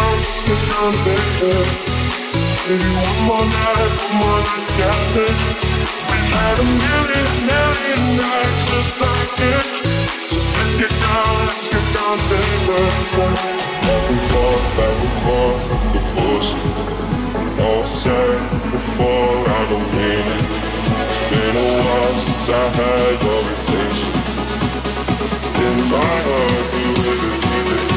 down, get down business. Maybe one more night, one more night, got this. We had a million, million nights just like this. So let's get down, let's get down to business. Back and forth, back and forth, the bullshit. All said before, I don't mean it. It's been a while since I had your attention. In my heart, live it, live it,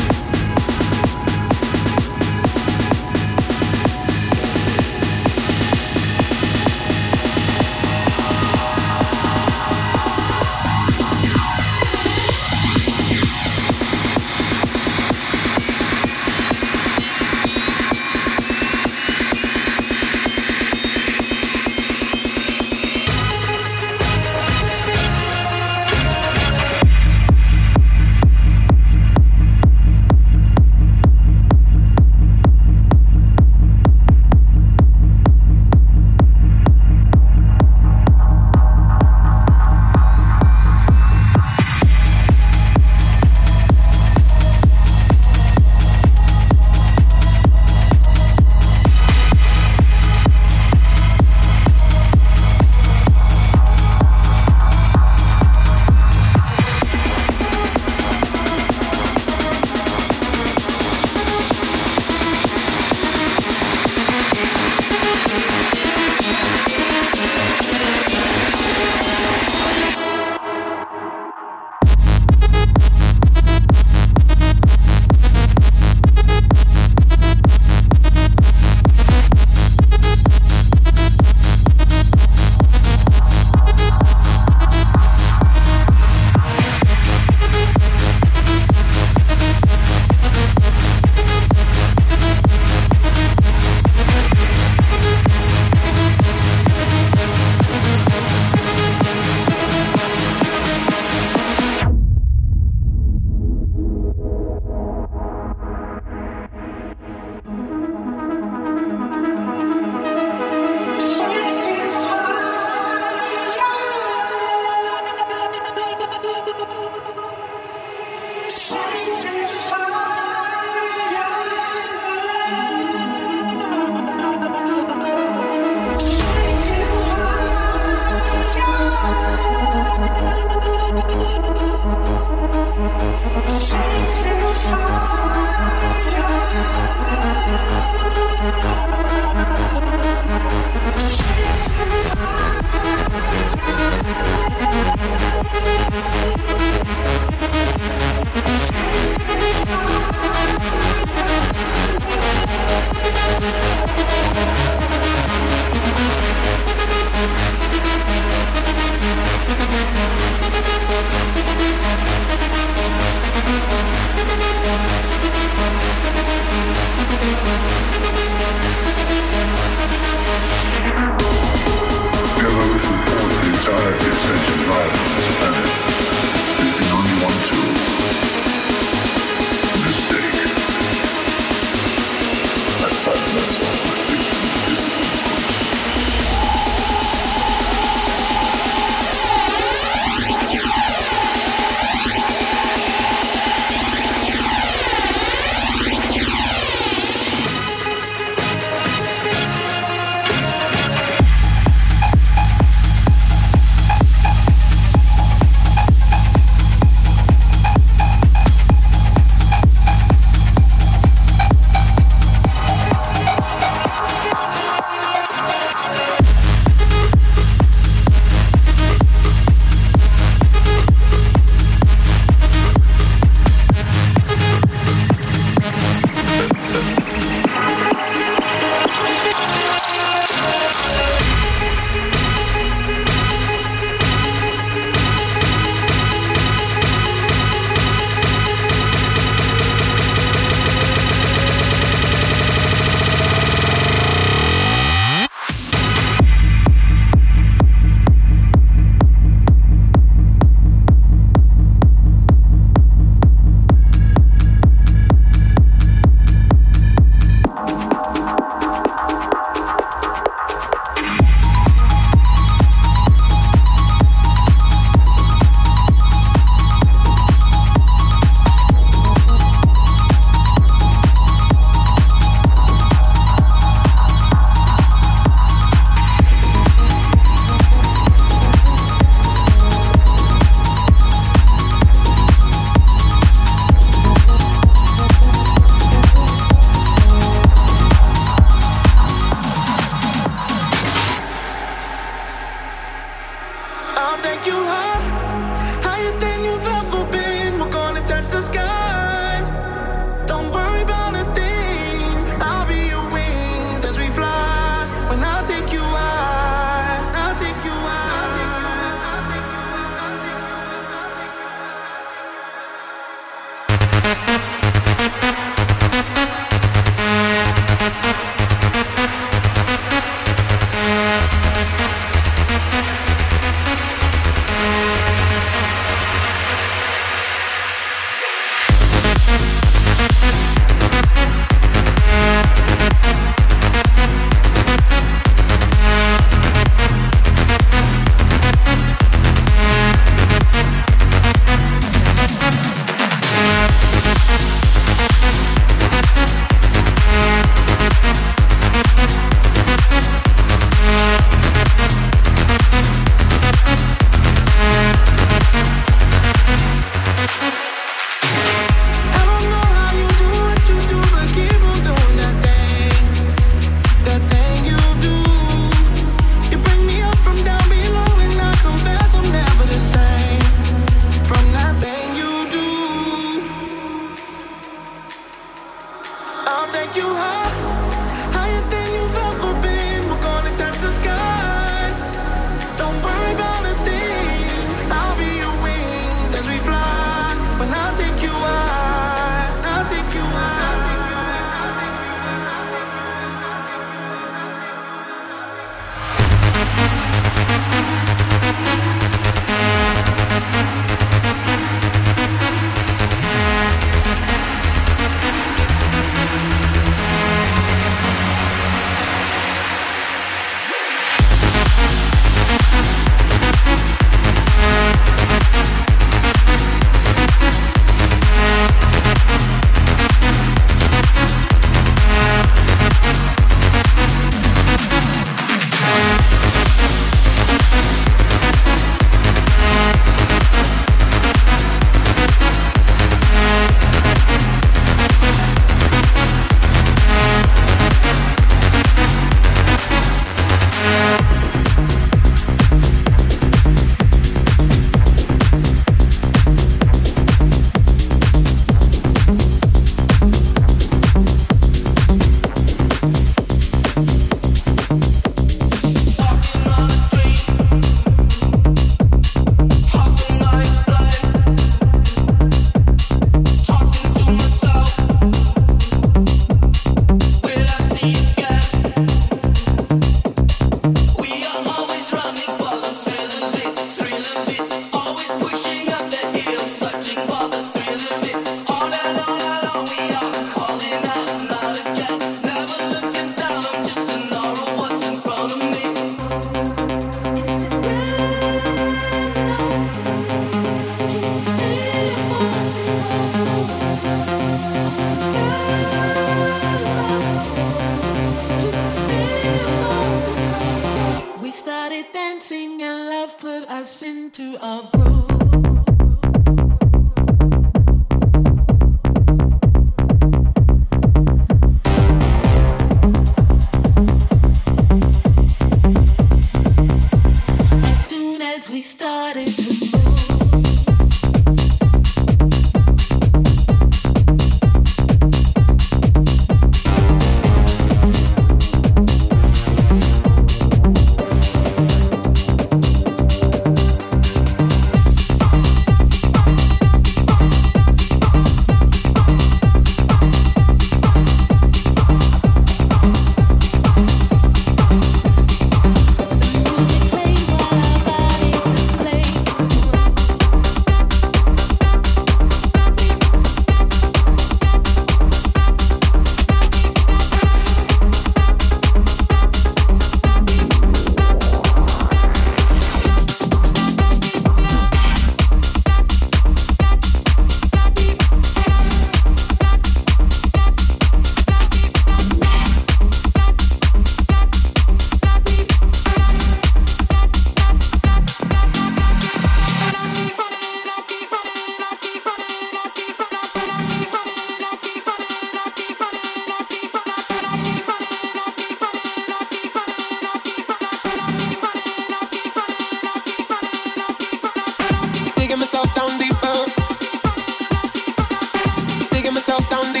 yourself down